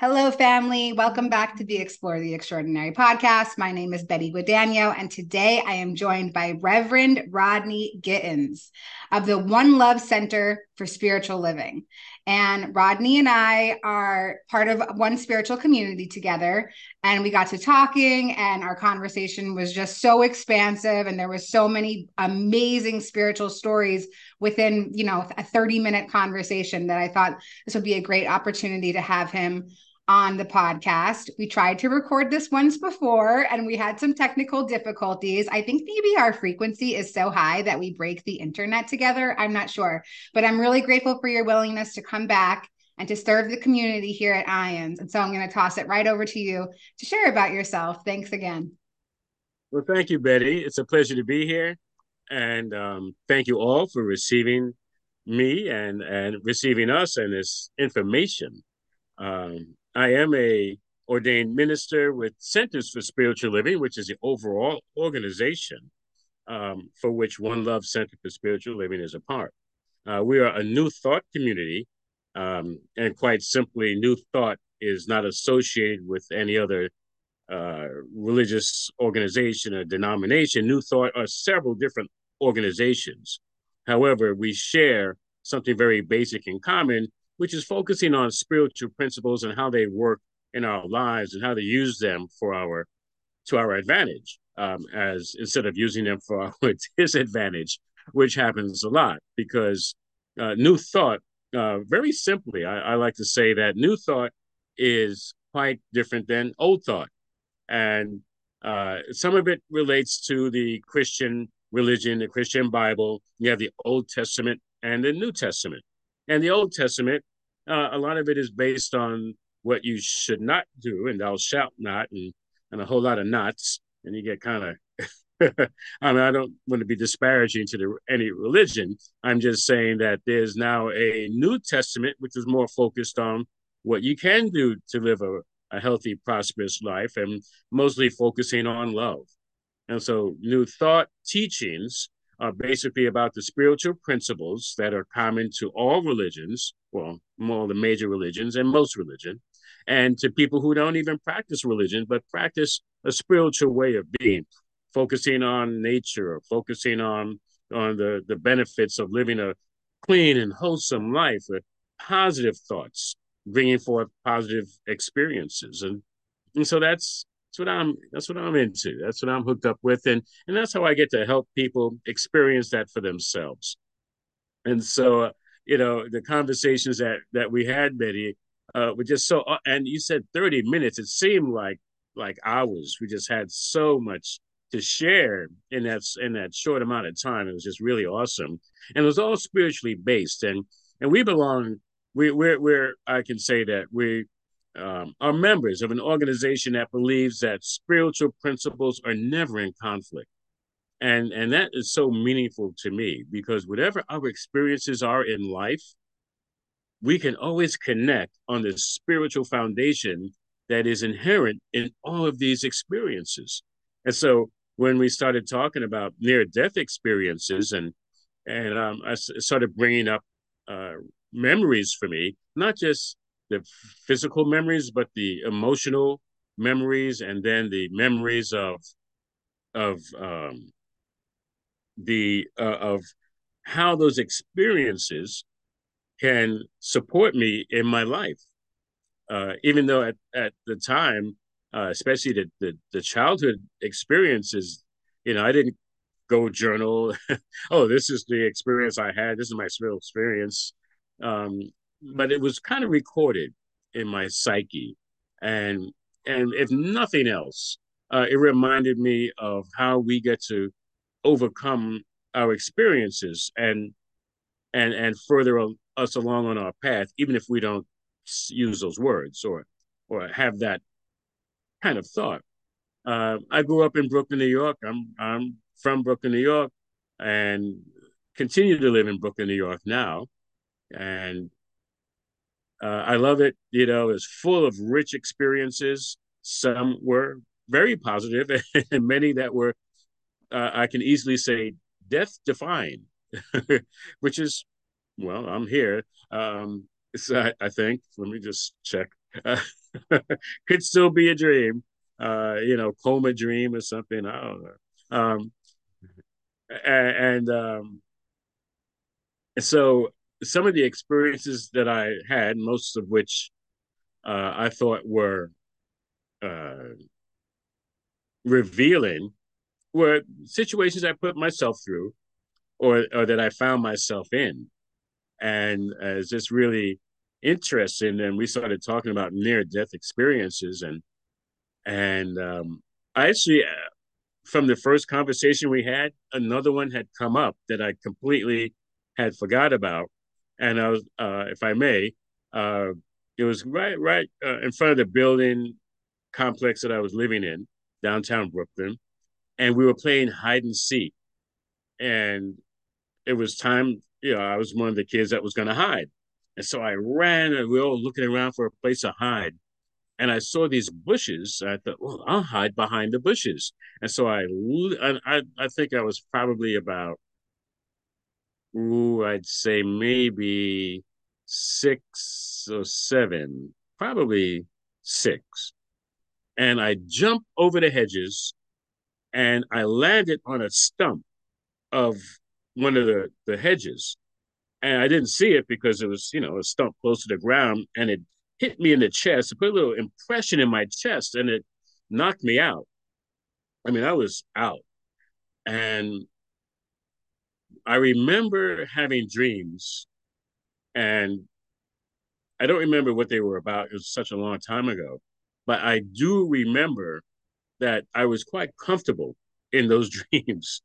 Hello, family. Welcome back to the Explore the Extraordinary podcast. My name is Betty Guadagno, and today I am joined by Reverend Rodney Gittens of the One Love Center for Spiritual Living. And Rodney and I are part of one spiritual community together. And we got to talking, and our conversation was just so expansive. And there was so many amazing spiritual stories within, you know, a 30 minute conversation that I thought this would be a great opportunity to have him on the podcast. We tried to record this once before and we had some technical difficulties. I think maybe our frequency is so high that we break the internet together. I'm not sure, but I'm really grateful for your willingness to come back and to serve the community here at IANDS. And so I'm going to toss it right over to you to share about yourself. Thanks again. Well, thank you, Betty. It's a pleasure to be here. And um, thank you all for receiving me and, and receiving us and this information. Um, I am a ordained minister with Centers for Spiritual Living, which is the overall organization um, for which One Love Center for Spiritual Living is a part. Uh, we are a new thought community, um, and quite simply, new thought is not associated with any other uh, religious organization or denomination. New Thought are several different organizations. However, we share something very basic in common, which is focusing on spiritual principles and how they work in our lives and how to use them for our to our advantage um, as instead of using them for our disadvantage which happens a lot because uh, new thought uh, very simply I, I, like to say that new thought is quite different than old thought. And uh, some of it relates to the christian religion the christian bible. You have the old testament and the new testament. And the Old Testament, uh, a lot of it is based on what you should not do, and thou shalt not, and, and a whole lot of knots. And you get kind of, I mean, I don't want to be disparaging to the, any religion. I'm just saying that there's now a New Testament, which is more focused on what you can do to live a, a healthy, prosperous life, and mostly focusing on love. And so, new thought teachings are basically about the spiritual principles that are common to all religions, well, more the major religions and most religion, and to people who don't even practice religion, but practice a spiritual way of being, focusing on nature, focusing on on the, the benefits of living a clean and wholesome life with positive thoughts, bringing forth positive experiences. And, and so that's that's what I'm that's what I'm into. That's what I'm hooked up with. And and that's how I get to help people experience that for themselves. And so uh, you know, the conversations that that we had, Betty, uh, were just so uh, and you said 30 minutes. It seemed like like hours. We just had so much to share in that in that short amount of time. It was just really awesome. And it was all spiritually based. And and we belong we we're we're I can say that we um, are members of an organization that believes that spiritual principles are never in conflict. And, and that is so meaningful to me because whatever our experiences are in life, we can always connect on the spiritual foundation that is inherent in all of these experiences. And so when we started talking about near death experiences and and um, I started bringing up uh, memories for me, not just the physical memories, but the emotional memories, and then the memories of of um, the uh, of how those experiences can support me in my life. Uh, even though at, at the time, uh, especially the, the, the childhood experiences, you know, I didn't go journal. oh, this is the experience I had. This is my experience. Um, but it was kind of recorded in my psyche, and and if nothing else, uh, it reminded me of how we get to overcome our experiences and and and further us along on our path, even if we don't use those words or or have that kind of thought. Uh, I grew up in Brooklyn, New York. I'm I'm from Brooklyn, New York, and continue to live in Brooklyn, New York now. And uh, I love it. You know, it's full of rich experiences. Some were very positive, and many that were, uh, I can easily say, death defying, which is, well, I'm here. Um, I, I, think. Let me just check. Uh, could still be a dream, uh, you know, coma dream or something. I don't know. Um, and, and um, so some of the experiences that I had, most of which uh, I thought were uh, revealing, were situations I put myself through or, or that I found myself in. And uh, it's just really interesting. And we started talking about near death experiences. And, and um, I actually, uh, from the first conversation we had, another one had come up that I completely had forgot about. And I was, uh, if I may, uh, it was right, right uh, in front of the building complex that I was living in, downtown Brooklyn, and we were playing hide and seek. And it was time, you know, I was one of the kids that was going to hide. And so I ran and we were all looking around for a place to hide. And I saw these bushes. I thought, well, I'll hide behind the bushes. And so I, I, I think I was probably about, ooh, I'd say maybe six or seven, probably six. And I jumped over the hedges and I landed on a stump of one of the, the hedges. And I didn't see it because it was, you know, a stump close to the ground and it hit me in the chest. It put a little impression in my chest and it knocked me out. I mean, I was out. And I remember having dreams and I don't remember what they were about. It was such a long time ago. But I do remember that I was quite comfortable in those dreams.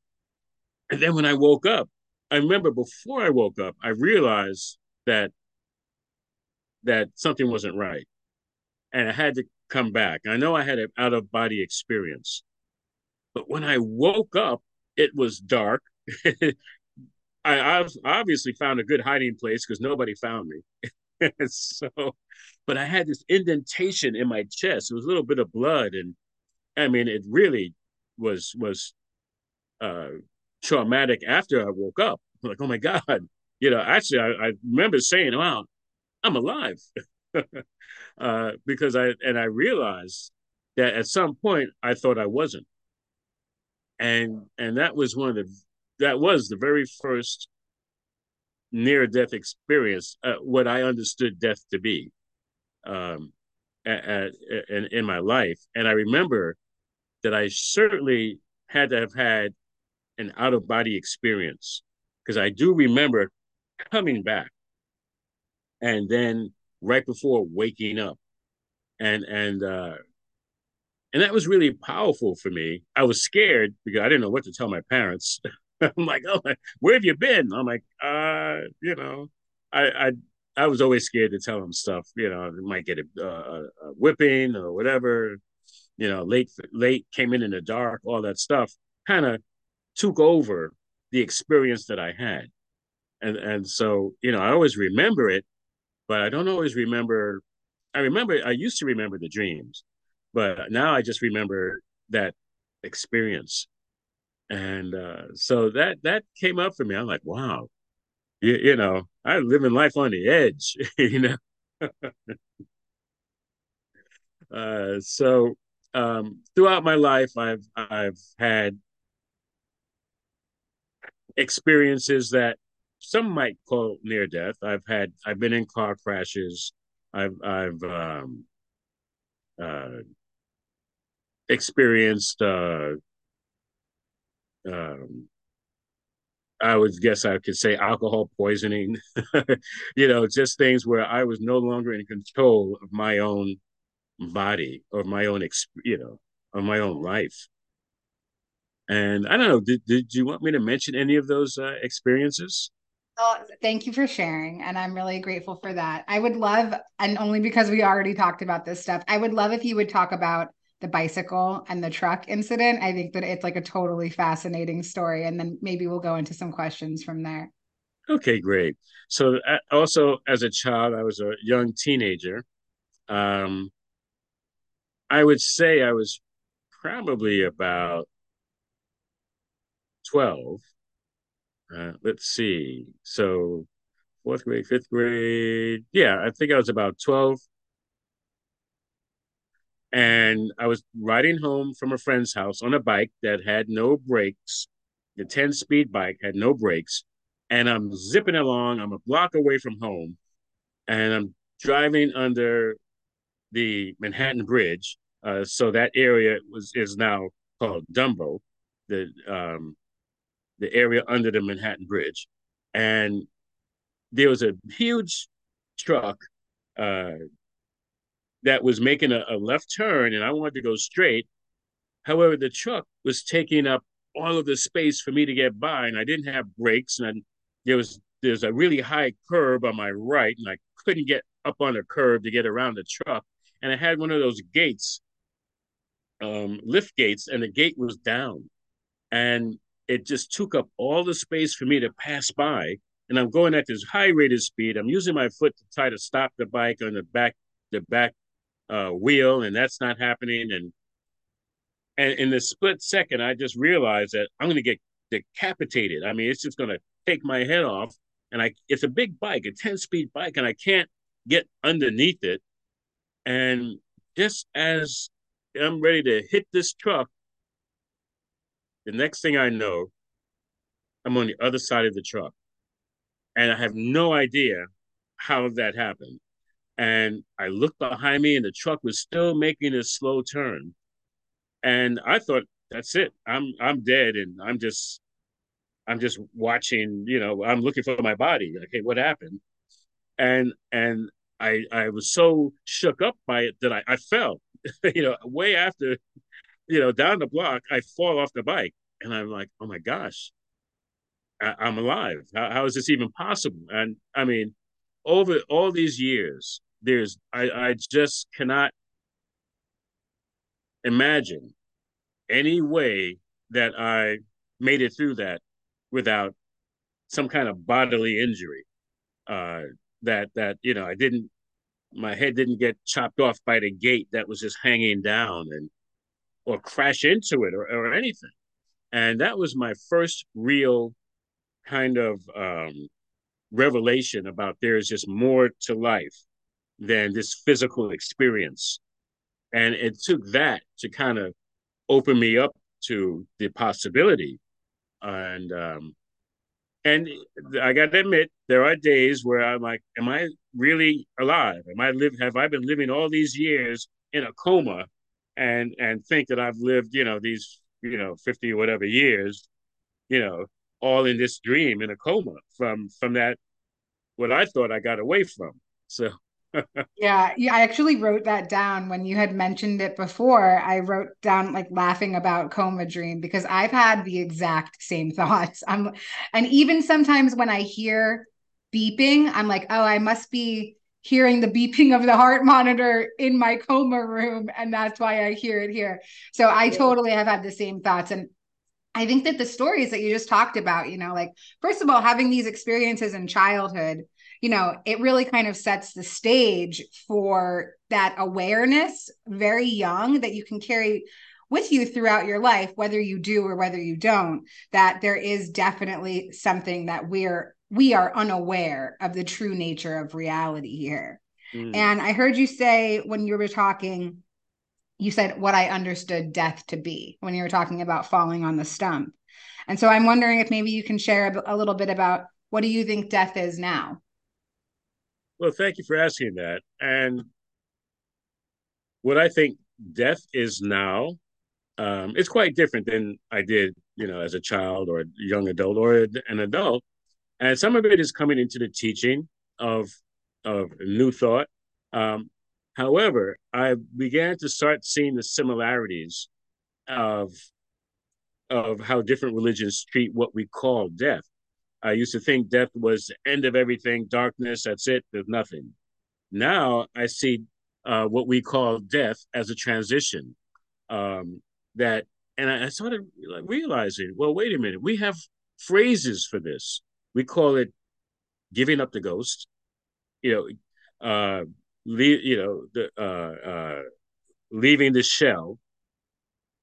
And then when I woke up, I remember before I woke up, I realized that that something wasn't right. And I had to come back. I know I had an out of body experience. But when I woke up, it was dark. I obviously found a good hiding place because nobody found me. so, but I had this indentation in my chest. It was a little bit of blood, and I mean, it really was was uh, traumatic after I woke up. I'm like, oh my god, you know. Actually, I, I remember saying, "Wow, I'm alive," uh, because I and I realized that at some point I thought I wasn't, and and that was one of the that was the very first near death experience, uh, what I understood death to be um, at, at, in, my life. And I remember that I certainly had to have had an out of body experience because I do remember coming back and then right before waking up. And and uh and that was really powerful for me. I was scared because i didn't know what to tell my parents I'm like, oh, where have you been? I'm like, uh, you know, I, I, I was always scared to tell him stuff. You know, might get a, a, a whipping or whatever. You know, late, late came in in the dark, all that stuff. Kind of took over the experience that I had, and and so you know, I always remember it, but I don't always remember. I remember I used to remember the dreams, but now I just remember that experience and uh, so that that came up for me. I'm like, wow, you, you know, I live in life on the edge, you know. uh, so um, throughout my life, I've I've had experiences that some might call near death. I've had I've been in car crashes. I've I've um, uh, experienced uh, um, I would guess I could say alcohol poisoning, you know, just things where I was no longer in control of my own body or my own, you know, of my own life. And I don't know, did, did you want me to mention any of those uh, experiences? Oh, thank you for sharing. And I'm really grateful for that. I would love, and only because we already talked about this stuff, I would love if you would talk about the bicycle and the truck incident. I think that it's like a totally fascinating story. And then maybe we'll go into some questions from there. Okay, great. So, uh, also as a child, I was a young teenager. Um, I would say I was probably about 12. Uh, let's see. So, fourth grade, fifth grade. Yeah, I think I was about 12 and I was riding home from a friend's house on a bike that had no brakes. The 10 speed bike had no brakes. And I'm zipping along. I'm a block away from home. And I'm driving under the Manhattan Bridge. Uh, so that area was is now called Dumbo, the um, the area under the Manhattan Bridge. And there was a huge truck uh, that was making a, a left turn and I wanted to go straight. However, the truck was taking up all of the space for me to get by, and I didn't have brakes, and I, there was there's a really high curb on my right, and I couldn't get up on the curb to get around the truck. And I had one of those gates, um, lift gates, and the gate was down, and it just took up all the space for me to pass by. And I'm going at this high rate of speed. I'm using my foot to try to stop the bike on the back the back uh, wheel, and that's not happening. And and in the split second, I just realized that I'm going to get decapitated. I mean, it's just going to take my head off. And I, it's a big bike, a 10 speed bike, and I can't get underneath it. And just as I'm ready to hit this truck, the next thing I know, I'm on the other side of the truck. And I have no idea how that happened. And I looked behind me, and the truck was still making a slow turn. And I thought, that's it. I'm I'm dead, and I'm just I'm just watching. You know, I'm looking for my body. Okay, what happened? And and I I was so shook up by it that I, I fell. you know, way after, you know, down the block, I fall off the bike, and I'm like, oh my gosh, I, am alive. How, how is this even possible? And I mean, over all these years, there's I, I just cannot imagine any way that I made it through that without some kind of bodily injury. Uh, that that you know I didn't my head didn't get chopped off by the gate that was just hanging down and or crash into it or, or anything. And that was my first real kind of um, revelation about there is just more to life than this physical experience. And it took that to kind of open me up to the possibility. And um, and I got to admit, there are days where I'm like, "Am I really alive? Am I live? Have I been living all these years in a coma, and and think that I've lived, you know, these, you know, fifty or whatever years, you know, all in this dream in a coma from from that what I thought I got away from. So yeah, yeah, I actually wrote that down when you had mentioned it before. I wrote down like laughing about coma dream because I've had the exact same thoughts. I'm and even sometimes when I hear beeping, I'm like, "Oh, I must be hearing the beeping of the heart monitor in my coma room and that's why I hear it here." So I totally have had the same thoughts and I think that the stories that you just talked about, you know, like first of all, having these experiences in childhood, you know, it really kind of sets the stage for that awareness very young that you can carry with you throughout your life, whether you do or whether you don't, that there is definitely something that we're we are unaware of the true nature of reality here. Mm. And I heard you say when you were talking you said what I understood death to be when you were talking about falling on the stump. And so I'm wondering if maybe you can share a, little bit about what do you think death is now? Well, thank you for asking that. And what I think death is now, um, it's quite different than I did, you know, as a child or a young adult or an adult. And some of it is coming into the teaching of of new thought. Um, However, I began to start seeing the similarities of of how different religions treat what we call death. I used to think death was the end of everything, darkness, that's it, there's nothing. Now I see uh, what we call death as a transition. Um, that, and I, started realizing, well, wait a minute, we have phrases for this. We call it giving up the ghost, you know, uh, leave, you know, the, uh, uh, leaving the shell,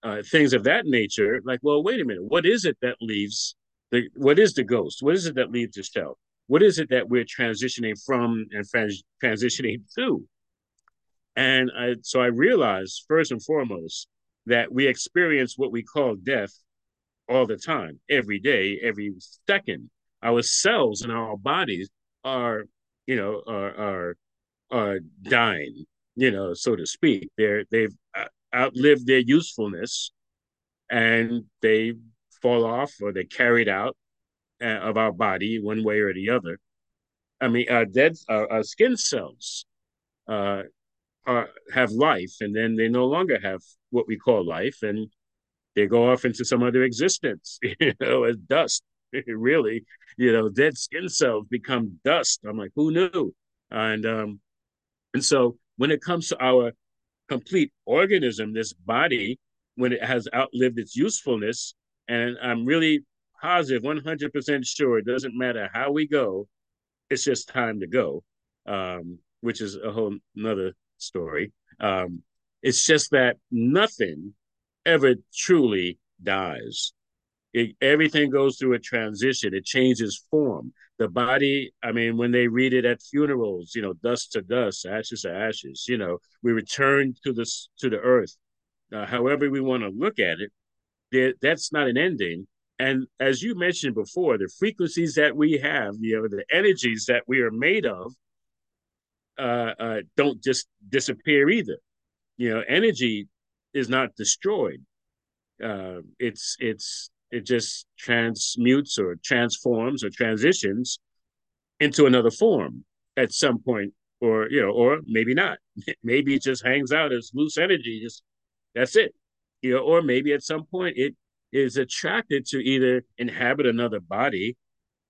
uh, things of that nature. Like, well, wait a minute, what is it that leaves the? What is the ghost? What is it that leaves the shell? What is it that we're transitioning from and trans- transitioning to? And I, so I realized first and foremost that we experience what we call death all the time, every day, every second. Our cells in our bodies are, you know, are are are dying, you know, so to speak. They're they've outlived their usefulness, and they fall off or they're carried out uh, of our body one way or the other. I mean, our dead, our, our skin cells uh, are, have life, and then they no longer have what we call life, and they go off into some other existence, you know, as dust. really, you know, dead skin cells become dust. I'm like, who knew? And um, and so when it comes to our complete organism, this body, when it has outlived its usefulness, and I'm really positive, 100% sure, it doesn't matter how we go, it's just time to go, um, which is a whole another story. Um, it's just that nothing ever truly dies. It, everything goes through a transition. It changes form. The body, I mean, when they read it at funerals, you know, dust to dust, ashes to ashes. You know, we return to the to the earth. Uh, however we want to look at it, that's not an ending. And as you mentioned before, the frequencies that we have, you know, the energies that we are made of, uh, uh, don't just disappear either. You know, energy is not destroyed. Uh, it's it's it just transmutes or transforms or transitions into another form at some point, or you know, or maybe not. maybe it just hangs out as loose energy. Just that's it. You know, or maybe at some point it is attracted to either inhabit another body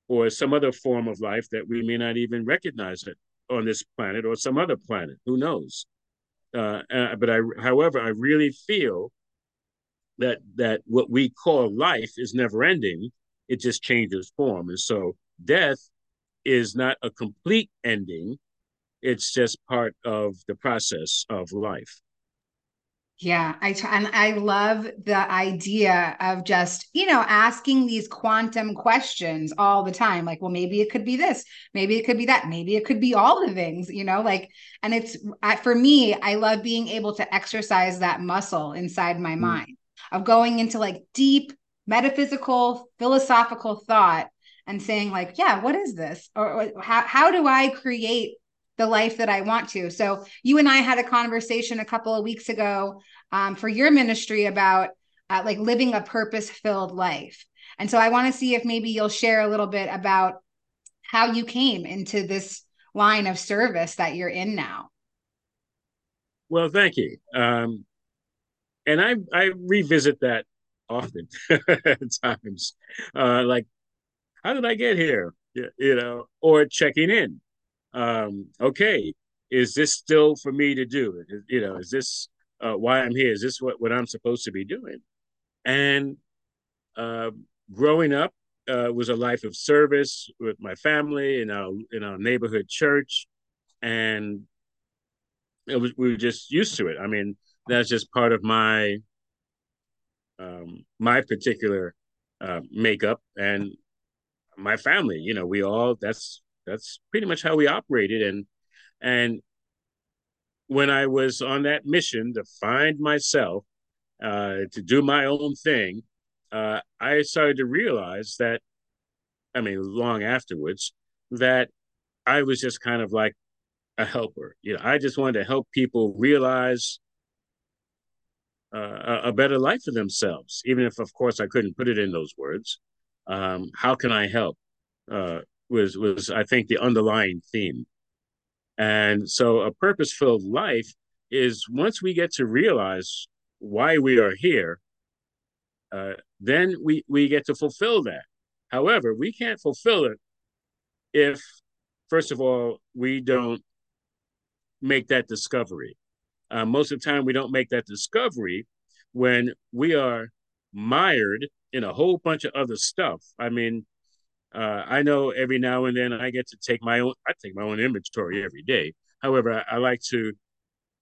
or some other form of life that we may not even recognize it on this planet or some other planet. Who knows? Uh, uh, but I, however, I really feel that that what we call life is never ending. It just changes form, and so death is not a complete ending. It's just part of the process of life. Yeah, I and I love the idea of just, you know, asking these quantum questions all the time. Like, well, maybe it could be this, maybe it could be that, maybe it could be all the things, you know, like and it's for me, I love being able to exercise that muscle inside my mm. mind of going into like deep metaphysical, philosophical thought and saying like, yeah, what is this? Or, or how how do I create the life that I want to. So you and I had a conversation a couple of weeks ago um, for your ministry about uh, like living a purpose filled life. And so I want to see if maybe you'll share a little bit about how you came into this line of service that you're in now. Well, thank you. Um, and I I revisit that often at times, uh, like how did I get here? You know, or checking in um, okay, is this still for me to do? You know, is this uh, why I'm here? Is this what, what I'm supposed to be doing? And uh, growing up uh, was a life of service with my family in our in our neighborhood church, and it was we were just used to it. I mean, that's just part of my um, my particular uh, makeup and my family. You know, we all that's that's pretty much how we operated. And and when I was on that mission to find myself, uh, to do my own thing, uh, I started to realize that, I mean, long afterwards, that I was just kind of like a helper. You know, I just wanted to help people realize uh, a better life for themselves, even if, of course, I couldn't put it in those words. Um, how can I help? Uh, was was I think the underlying theme. And so a purpose-filled life is once we get to realize why we are here, uh, then we we get to fulfill that. However, we can't fulfill it if, first of all, we don't make that discovery. Uh, most of the time, we don't make that discovery when we are mired in a whole bunch of other stuff. I mean, uh, I know every now and then I get to take my own. I take my own inventory every day. However, I, I like to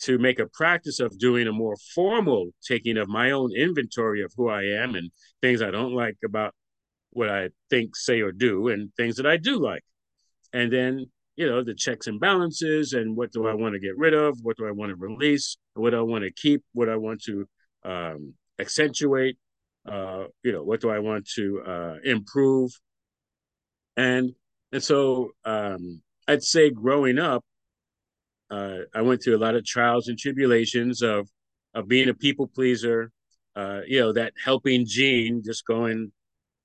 to make a practice of doing a more formal taking of my own inventory of who I am and things I don't like about what I think, say, or do, and things that I do like. And then you know, the checks and balances and what do I want to get rid of? What do I want to release? What do I want to keep? What I want to um, accentuate? Uh, you know, what do I want to uh, improve? And and so um, I'd say growing up, uh, I went through a lot of trials and tribulations of of being a people pleaser, uh, you know, that helping gene just going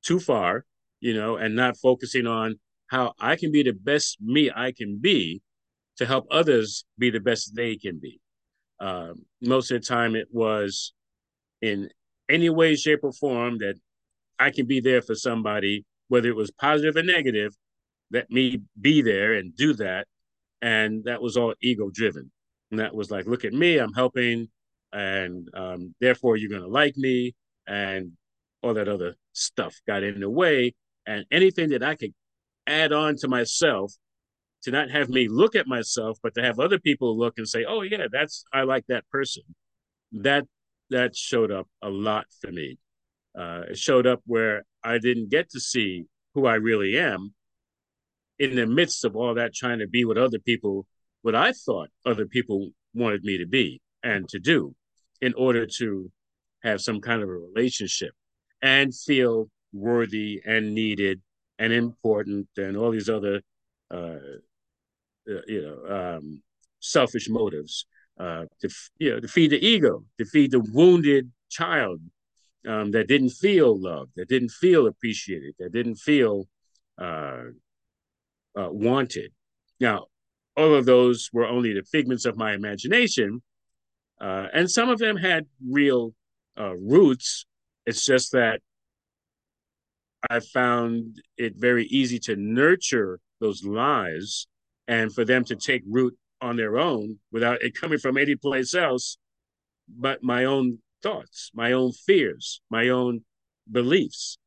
too far, you know, and not focusing on how I can be the best me I can be to help others be the best they can be. Uh, most of the time, it was in any way, shape, or form that I can be there for somebody, whether it was positive or negative, let me be there and do that. And that was all ego driven. And that was like, look at me, I'm helping, and um, therefore you're going to like me, and all that other stuff got in the way. And anything that I could add on to myself to not have me look at myself, but to have other people look and say, "Oh yeah, that's I like that person." That that showed up a lot for me. Uh, it showed up where I didn't get to see who I really am in the midst of all that trying to be what other people, what I thought other people wanted me to be and to do in order to have some kind of a relationship and feel worthy and needed and important and all these other uh, uh, you know um, selfish motives uh, to you know to feed the ego to feed the wounded child um, that didn't feel loved that didn't feel appreciated that didn't feel uh, uh, wanted. Now, all of those were only the figments of my imagination, uh, and some of them had real uh, roots. It's just that I found it very easy to nurture those lies and for them to take root on their own without it coming from any place else but my own thoughts, my own fears, my own beliefs.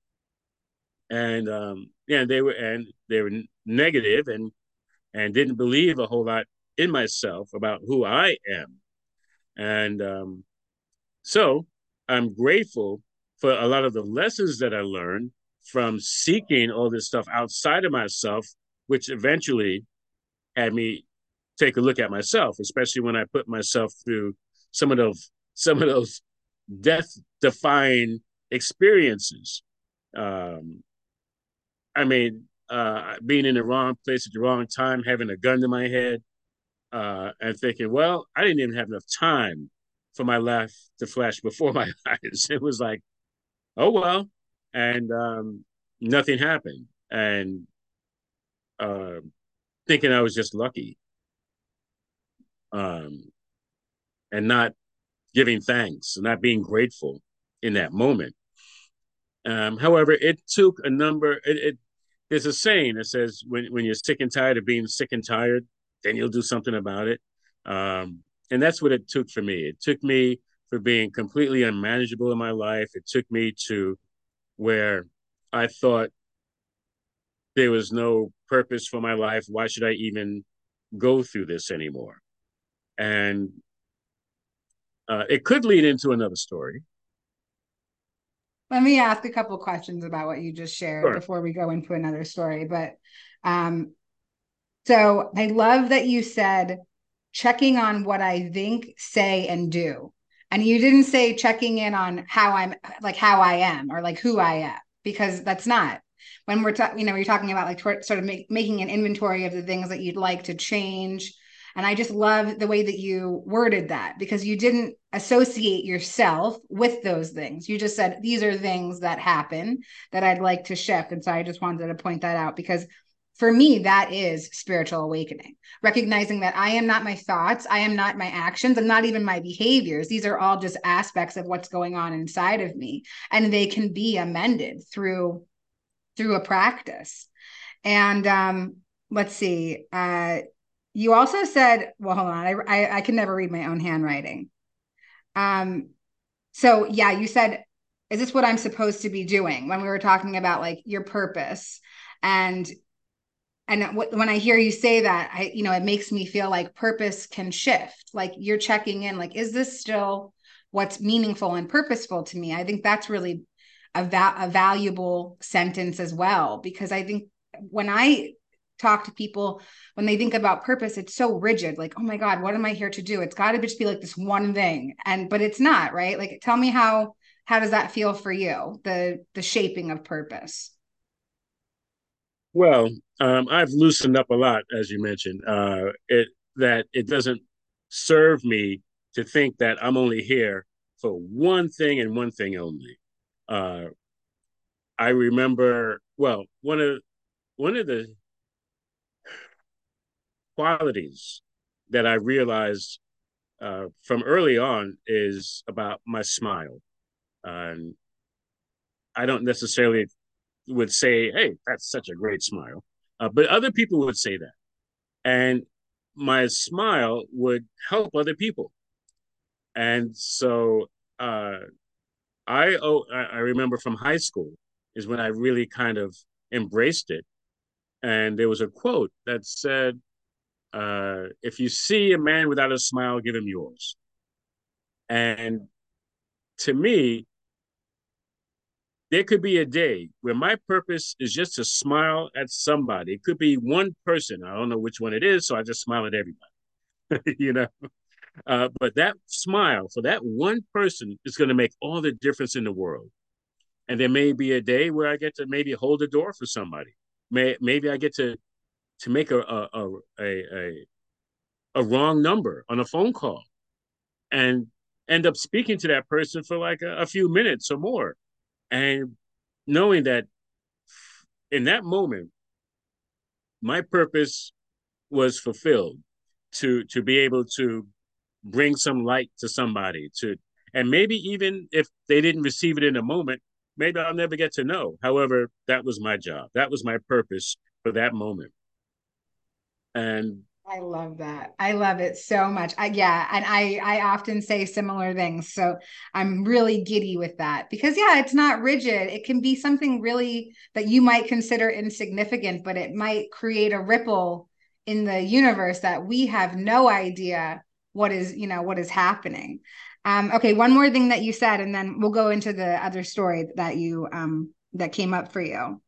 And um, yeah, they were and they were negative and and didn't believe a whole lot in myself about who I am. And um, so I'm grateful for a lot of the lessons that I learned from seeking all this stuff outside of myself, which eventually had me take a look at myself, especially when I put myself through some of those some of those death defying experiences. Um, I mean, uh, being in the wrong place at the wrong time, having a gun to my head, uh, and thinking, well, I didn't even have enough time for my life to flash before my eyes. It was like, oh well, and um, nothing happened, and uh, thinking I was just lucky, um, and not giving thanks, not being grateful in that moment. Um, however, it took a number. It, it there's a saying that says when when you're sick and tired of being sick and tired, then you'll do something about it. Um, and that's what it took for me. It took me for being completely unmanageable in my life. It took me to where I thought there was no purpose for my life. Why should I even go through this anymore? And uh, it could lead into another story. Let me ask a couple questions about what you just shared sure. before we go into another story. But um, so I love that you said checking on what I think, say, and do. And you didn't say checking in on how I'm like how I am or like who I am, because that's not when we're talking, you know, you're talking about like sort of make, making an inventory of the things that you'd like to change and I just love the way that you worded that because you didn't associate yourself with those things. You just said, these are things that happen that I'd like to shift. And so I just wanted to point that out because for me, that is spiritual awakening. Recognizing that I am not my thoughts, I am not my actions, and not even my behaviors. These are all just aspects of what's going on inside of me, and they can be amended through through a practice. And um, let's see. Uh, you also said, well, hold on, I, I, I can never read my own handwriting. Um, so yeah, you said, is this what I'm supposed to be doing when we were talking about like your purpose and and when I hear you say that, I you know it makes me feel like purpose can shift. Like you're checking in, like is this still what's meaningful and purposeful to me? I think that's really a, va- a valuable sentence as well because I think when I talk to people when they think about purpose, it's so rigid. Like, oh my God, what am I here to do? It's got to just be like this one thing. And but it's not, right? Like tell me how how does that feel for you? The the shaping of purpose. Well, um, I've loosened up a lot, as you mentioned. Uh, it that it doesn't serve me to think that I'm only here for one thing and one thing only. Uh, I remember well one of one of the qualities that I realized uh, from early on is about my smile. And I don't necessarily would say, "Hey, that's such a great smile," uh, but other people would say that, and my smile would help other people. And so uh, I oh I remember from high school is when I really kind of embraced it. And there was a quote that said, uh, if you see a man without a smile, give him yours. And to me, there could be a day where my purpose is just to smile at somebody. It could be one person. I don't know which one it is, so I just smile at everybody. you know, uh, but that smile for that one person is going to make all the difference in the world. And there may be a day where I get to maybe hold the door for somebody. May, maybe I get to to make a a, a a a wrong number on a phone call, and end up speaking to that person for like a, a few minutes or more, and knowing that in that moment, my purpose was fulfilled to to be able to bring some light to somebody to and maybe even if they didn't receive it in a moment maybe i'll never get to know. However that was my job. That was my purpose for that moment. And I love that. I love it so much. I yeah, and I I often say similar things. So I'm really giddy with that because yeah, it's not rigid. It can be something really that you might consider insignificant, but it might create a ripple in the universe that we have no idea what is, you know, what is happening. Um okay, one more thing that you said and then we'll go into the other story that you um that came up for you.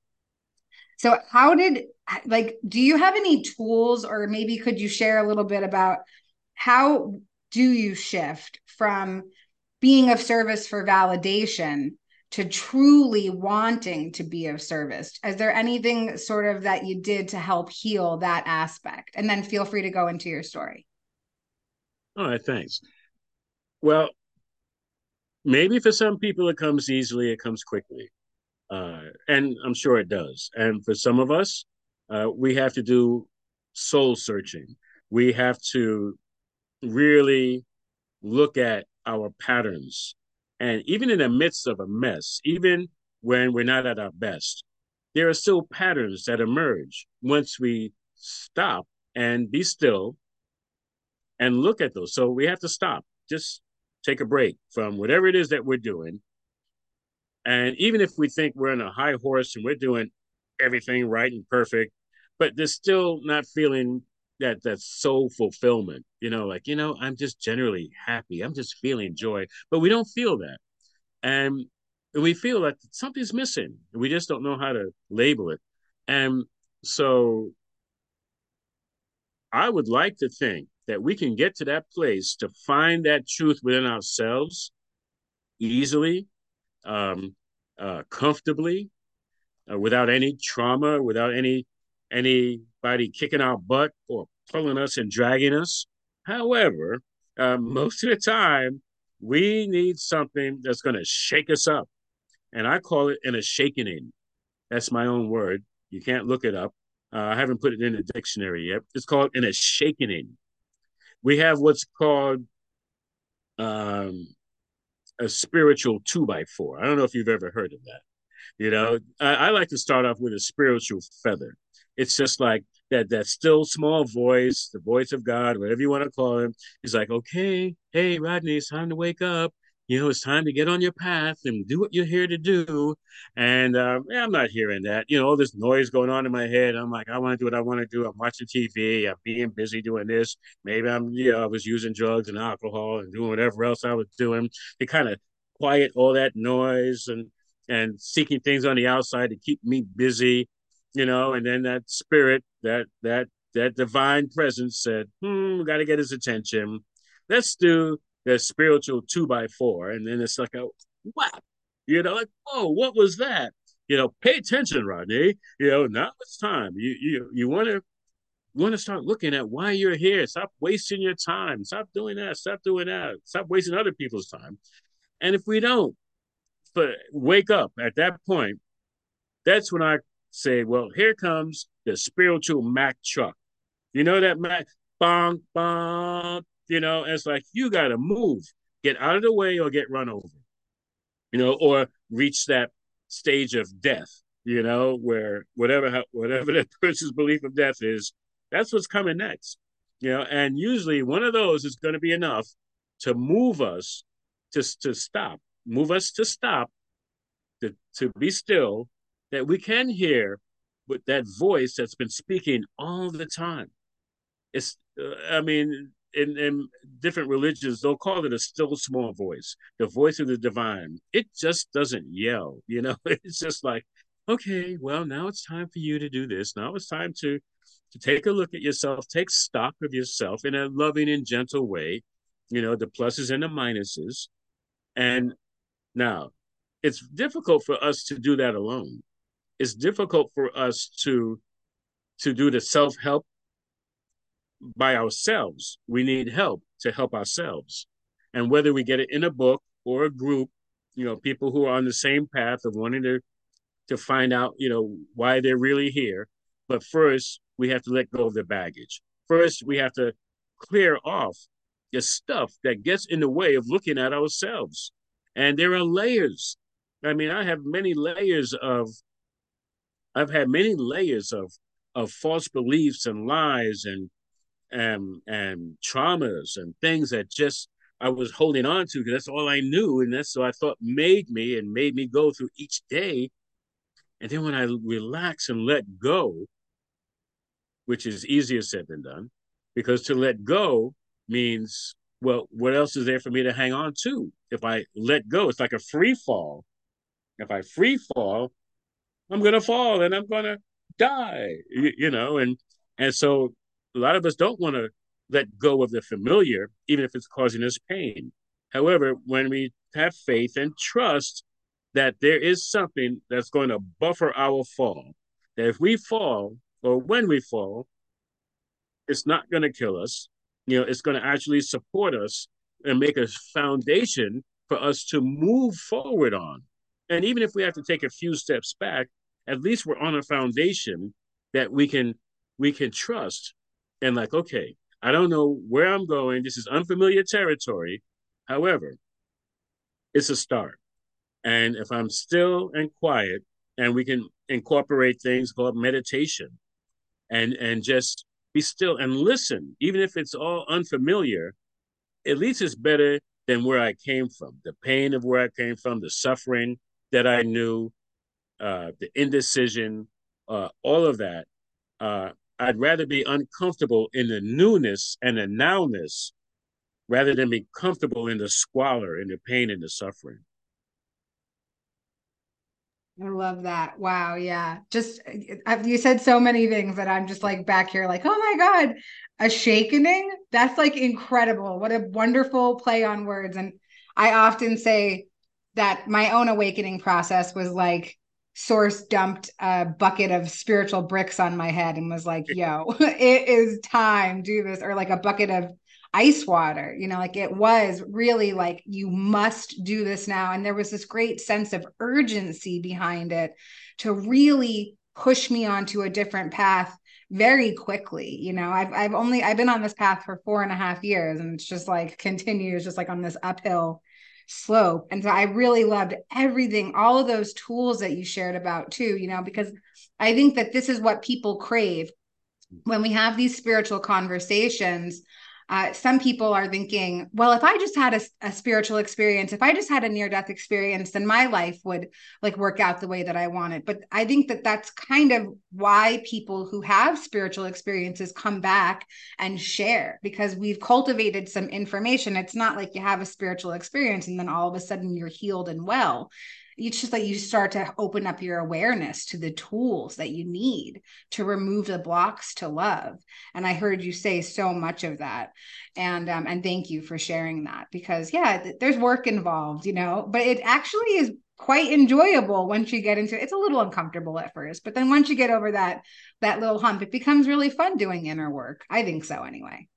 So how did like do you have any tools or maybe could you share a little bit about how do you shift from being of service for validation to truly wanting to be of service? Is there anything sort of that you did to help heal that aspect? And then feel free to go into your story. All right thanks. Well maybe for some people it comes easily it comes quickly. Uh, and i'm sure it does. And for some of us uh, we have to do soul searching. We have to really look at our patterns. And even in the midst of a mess, even when we're not at our best, there are still patterns that emerge once we stop and be still and look at those. So we have to stop, just take a break from whatever it is that we're doing. And even if we think we're on a high horse and we're doing everything right and perfect, but they're still not feeling that that soul fulfillment you know like you know i'm just generally happy. I'm just feeling joy. But we don't feel that. And we feel that something's missing. We just don't know how to label it. And so i would like to think that we can get to that place to find that truth within ourselves easily um, uh, comfortably uh, without any trauma without any anybody kicking our butt or pulling us and dragging us. However, uh, most of the time, we need something that's going to shake us up. And I call it an ashakening. That's my own word. You can't look it up. Uh, I haven't put it in the dictionary yet. It's called an ashakening. We have what's called um, a spiritual two by four. I don't know if you've ever heard of that. You know, I, I like to start off with a spiritual feather it's just like that that still small voice, the voice of God, whatever you want to call him, is like, okay, hey Rodney, it's time to wake up. You know, it's time to get on your path and do what you're here to do. And uh, yeah, I'm not hearing that. You know, all this noise going on in my head. I'm like, I want to do what I want to do. I'm watching TV. I'm being busy doing this. Maybe I'm, you know, I was using drugs and alcohol and doing whatever else I was doing to kind of quiet all that noise and and seeking things on the outside to keep me busy you know, and then that spirit, that that that divine presence said, hmm, got to get his attention. Let's do the spiritual two by four. And then it's like a what? You know, like, oh, what was that? You know, pay attention, Rodney. You know, now it's time. You you you want to want to start looking at why you're here. Stop wasting your time. Stop doing that. Stop doing that. Stop wasting other people's time. And if we don't but wake up at that point, that's when I say, well, here comes the spiritual Mack truck. You know that Mack, bong, bong, you know, it's like you got to move, get out of the way or get run over, you know, or reach that stage of death, you know, where whatever whatever that person's belief of death is, that's what's coming next, you know, and usually one of those is going to be enough to move us to to stop, move us to stop, to to be still, that we can hear with that voice that's been speaking all the time. It's, uh, I mean, in, in different religions, they'll call it a still small voice, the voice of the divine. It just doesn't yell, you know. It's just like, okay, well, now it's time for you to do this. Now it's time to to take a look at yourself, take stock of yourself in a loving and gentle way, you know, the pluses and the minuses. And now it's difficult for us to do that alone. It's difficult for us to to do the self-help by ourselves. We need help to help ourselves. And whether we get it in a book or a group, you know, people who are on the same path of wanting to to find out, you know, why they're really here. But first, we have to let go of the baggage. First, we have to clear off the stuff that gets in the way of looking at ourselves. And there are layers. I mean, I have many layers of I've had many layers of of false beliefs and lies and and and traumas and things that just I was holding on to because that's all I knew, and that's what I thought made me and made me go through each day. And then when I relax and let go, which is easier said than done, because to let go means, well, what else is there for me to hang on to? If I let go, it's like a free fall. If I free fall, I'm gonna fall and I'm gonna die, you, you know, and and so a lot of us don't want to let go of the familiar, even if it's causing us pain. However, when we have faith and trust that there is something that's going to buffer our fall, that if we fall or when we fall, it's not going to kill us. You know, it's going to actually support us and make a foundation for us to move forward on. And even if we have to take a few steps back, at least we're on a foundation that we can we can trust and like, okay, I don't know where I'm going. This is unfamiliar territory. However, it's a start. And if I'm still and quiet, and we can incorporate things called meditation and and just still and listen, even if it's all unfamiliar, at least it's better than where I came from. The pain of where I came from, the suffering that I knew, uh, the indecision, uh, all of that. Uh, I'd rather be uncomfortable in the newness and the nowness rather than be comfortable in the squalor and the pain and the suffering. I love that. Wow. Yeah. Just you said so many things that I'm just like back here, like, oh my God, a shakening. That's like incredible. What a wonderful play on words. And I often say that my own awakening process was like source dumped a bucket of spiritual bricks on my head and was like, yo, it is time, do this, or like a bucket of ice water, you know, like it was really like, you must do this now. And there was this great sense of urgency behind it to really push me onto a different path very quickly you know i've i've only i've been on this path for four and a half years and it's just like continues just like on this uphill slope. And so I really loved everything, all of those tools that you shared about too, you know, because I think that this is what people crave when we have these spiritual conversations uh, some people are thinking, well, if I just had a, a spiritual experience, if I just had a near death experience, then my life would like work out the way that I want it. But I think that that's kind of why people who have spiritual experiences come back and share because we've cultivated some information. It's not like you have a spiritual experience and then all of a sudden you're healed and well it's just like you start to open up your awareness to the tools that you need to remove the blocks to love. And i heard you say so much of that. And um, and thank you for sharing that because yeah th- there's work involved you know but it actually is quite enjoyable once you get into it. it's a little uncomfortable at first but then once you get over that that little hump it becomes really fun doing inner work. I think so anyway.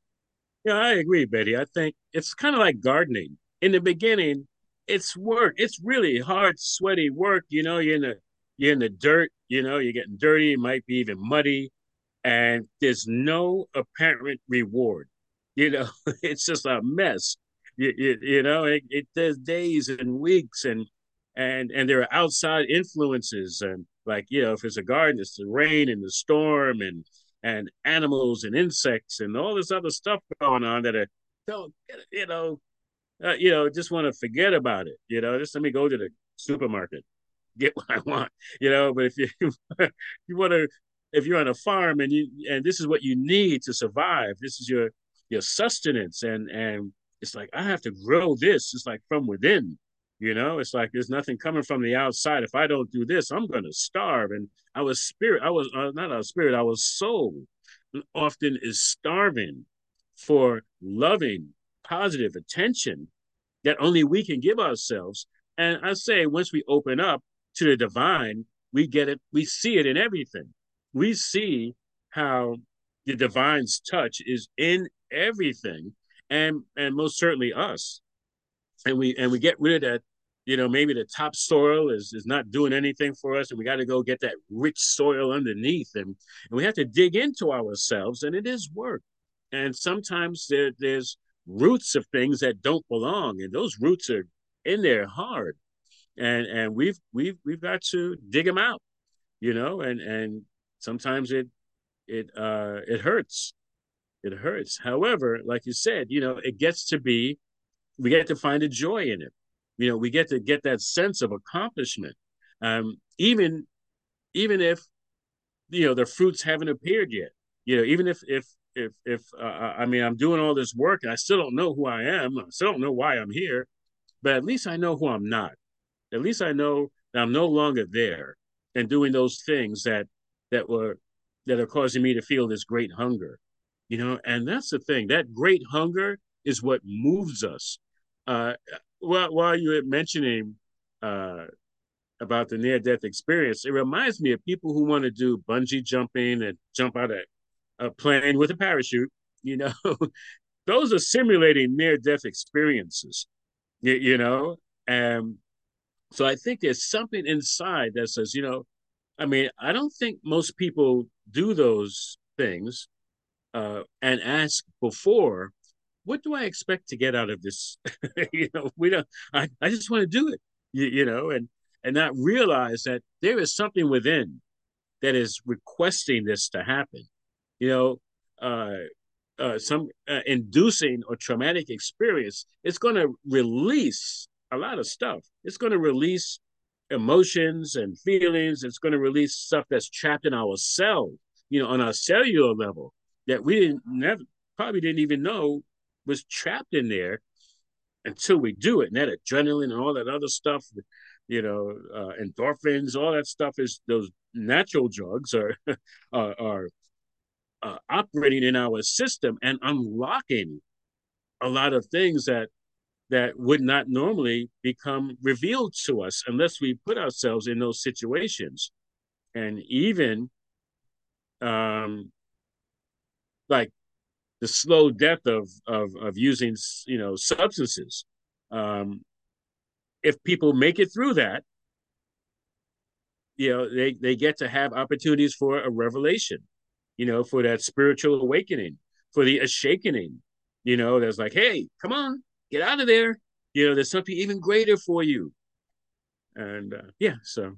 Yeah i agree betty. I think it's kind of like gardening. In the beginning it's work. It's really hard sweaty work you know you're in the you're in the dirt you know you're getting dirty it might be even muddy and there's no apparent reward you know it's just a mess. You, you, you know it, it there's days and weeks and and and there are outside influences and like you know if it's a garden it's the rain and the storm and and animals and insects and all this other stuff going on that are don't you know uh, you know just want to forget about it you know just let me go to the supermarket get what i want you know but if you you want to if you're on a farm and you and this is what you need to survive this is your your sustenance and and it's like i have to grow this it's like from within you know, it's like there's nothing coming from the outside. If I don't do this, I'm going to starve. And I was spirit, I was uh, not a spirit, I was soul often is starving for loving, positive attention that only we can give ourselves. And I say, once we open up to the divine, we get it, we see it in everything. We see how the divine's touch is in everything and and most certainly us and we and we get rid of that you know, maybe the top soil is is not doing anything for us, and we got to go get that rich soil underneath, and, and we have to dig into ourselves, and it is work. And sometimes there, there's roots of things that don't belong, and those roots are in there hard, and and we've we've we've got to dig them out, you know, and and sometimes it it uh it hurts, it hurts. However, like you said, you know, it gets to be, we get to find a joy in it you know, we get to get that sense of accomplishment, um, even even if you know the fruits haven't appeared yet. You know, even if if if if uh, I mean I'm doing all this work and I still don't know who I am, I still don't know why I'm here, but at least I know who I'm not. At least I know that I'm no longer there and doing those things that that were that are causing me to feel this great hunger. You know, and that's the thing. That great hunger is what moves us. Uh, well, while you were mentioning uh, about the near death experience, it reminds me of people who want to do bungee jumping and jump out of a plane with a parachute. You know, those are simulating near death experiences. You, you know, and so I think there's something inside that says, you know, I mean, I don't think most people do those things uh, and ask before what do I expect to get out of this? you know, we don't. I, I just want to do it. You, you know, and and not realize that there is something within that is requesting this to happen. You know, uh, uh, some uh, inducing or traumatic experience. It's going to release a lot of stuff. It's going to release emotions and feelings. It's going to release stuff that's trapped in our cell. You know, on our cellular level that we didn't never probably didn't even know was trapped in there until we do it. And that adrenaline and all that other stuff, you know, uh, endorphins, all that stuff is those natural drugs are are, are uh, operating in our system and unlocking a lot of things that that would not normally become revealed to us unless we put ourselves in those situations and even um like the slow death of of of using you know substances. Um, if people make it through that, you know they they get to have opportunities for a revelation, you know, for that spiritual awakening, for the shakening. You know, that's like, hey, come on, get out of there. You know, there's something even greater for you. And uh, yeah, so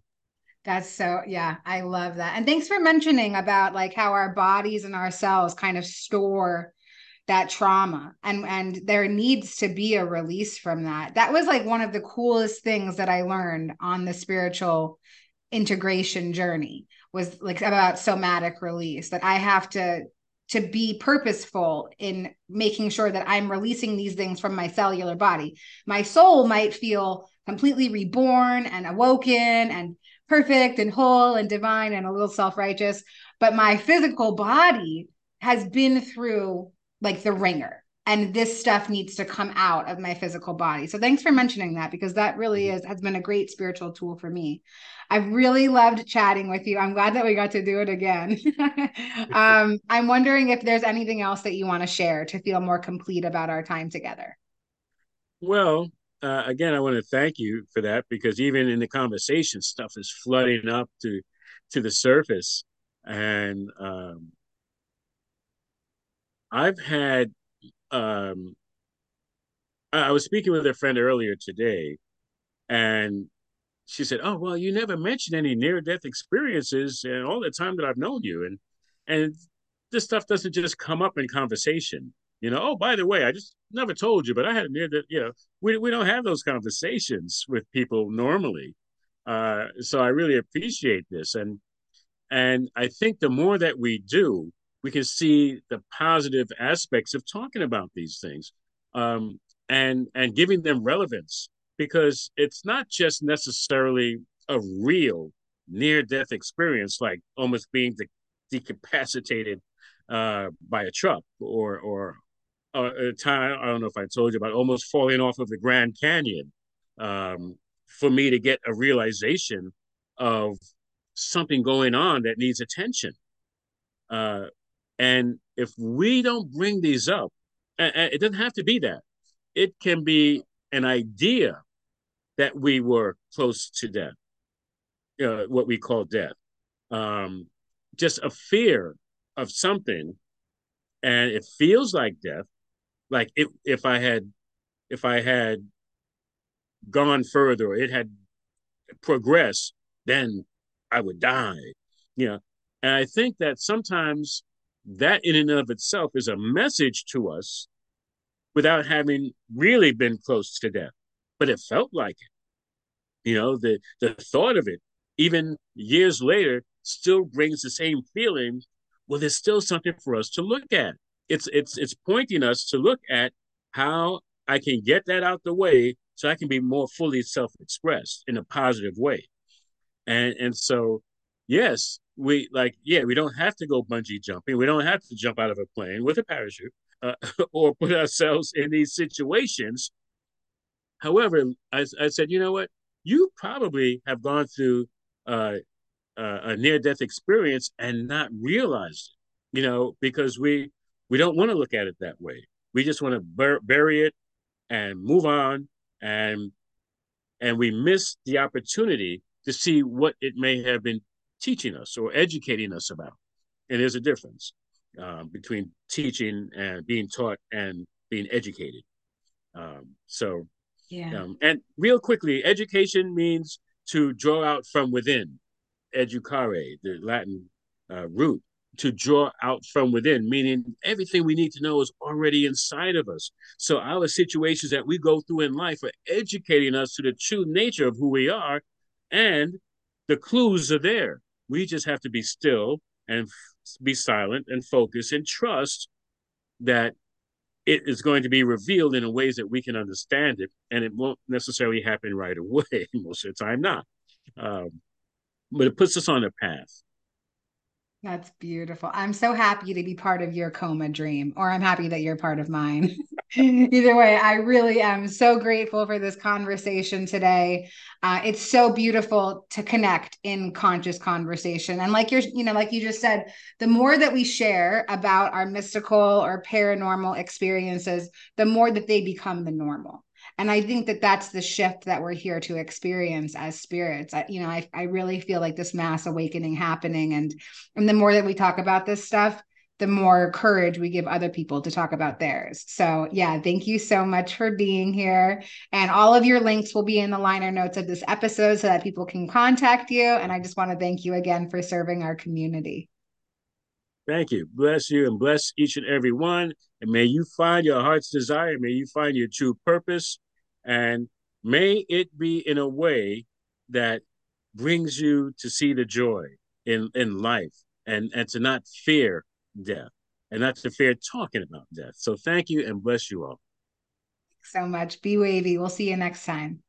that's so yeah, I love that. And thanks for mentioning about like how our bodies and our cells kind of store that trauma and and there needs to be a release from that. That was like one of the coolest things that I learned on the spiritual integration journey was like about somatic release that I have to to be purposeful in making sure that I'm releasing these things from my cellular body. My soul might feel completely reborn and awoken and perfect and whole and divine and a little self righteous, but my physical body has been through like the ringer and this stuff needs to come out of my physical body. So thanks for mentioning that because that really mm-hmm. is has been a great spiritual tool for me. I've really loved chatting with you. I'm glad that we got to do it again. um, I'm wondering if there's anything else that you want to share to feel more complete about our time together. Well, uh, again, I want to thank you for that because even in the conversation, stuff is flooding up to to the surface, and um, I've had um, I was speaking with a friend earlier today, and she said, "Oh, well, you never mentioned any near-death experiences in all the time that I've known you, and and this stuff doesn't just come up in conversation. You know, oh, by the way, I just never told you, but I had a near death. You know, we we don't have those conversations with people normally, uh, so I really appreciate this, and and I think the more that we do, we can see the positive aspects of talking about these things um, and and giving them relevance because it's not just necessarily a real near death experience like almost being de- decapacitated uh, by a truck or or uh, a time I don't know if I told you about almost falling off of the Grand Canyon um, for me to get a realization of something going on that needs attention. Uh, and if we don't bring these up, it doesn't have to be that. It can be an idea that we were close to death, uh, what we call death. Um, just a fear of something, and it feels like death. Like if if I had if I had gone further, it had progressed, then I would die. You know, and I think that sometimes that in and of itself is a message to us without having really been close to death. But it felt like it. You know, the the thought of it, even years later, still brings the same feeling. Well, there's still something for us to look at. It's it's it's pointing us to look at how I can get that out the way so I can be more fully self-expressed in a positive way. And and so yes, we like, yeah, we don't have to go bungee jumping. We don't have to jump out of a plane with a parachute uh, or put ourselves in these situations. However, I, I said, you know what? You probably have gone through uh, uh, a near death experience and not realized it, you know, because we we don't want to look at it that way. We just want to bur- bury it and move on, and and we miss the opportunity to see what it may have been teaching us or educating us about. And there's a difference um, between teaching and being taught and being educated. Um, so, yeah. Um, and real quickly, education means to draw out from within. Educare, the Latin uh, root, to draw out from within, meaning everything we need to know is already inside of us. So our situations that we go through in life are educating us to the true nature of who we are, and the clues are there. We just have to be still and be silent and focus and trust that it is going to be revealed in ways that we can understand it, and it won't necessarily happen right away. Most of the time, not. Um, but it puts us on a path. That's beautiful. I'm so happy to be part of your coma dream, or I'm happy that you're part of mine. Either way, I really am so grateful for this conversation today. Uh, it's so beautiful to connect in conscious conversation. And like you're, you know, like you just said, the more that we share about our mystical or paranormal experiences, the more that they become the normal and i think that that's the shift that we're here to experience as spirits I, you know I, I really feel like this mass awakening happening and and the more that we talk about this stuff the more courage we give other people to talk about theirs. So, yeah, thank you so much for being here. And all of your links will be in the liner notes of this episode so that people can contact you. And I just want to thank you again for serving our community. Thank you. Bless you and bless each and every one. And may you find your heart's desire. May you find your true purpose. And may it be in a way that brings you to see the joy in, in life and, and to not fear death and not to fear talking about death. So thank you and bless you all. Thanks so much. Be wavy. We'll see you next time.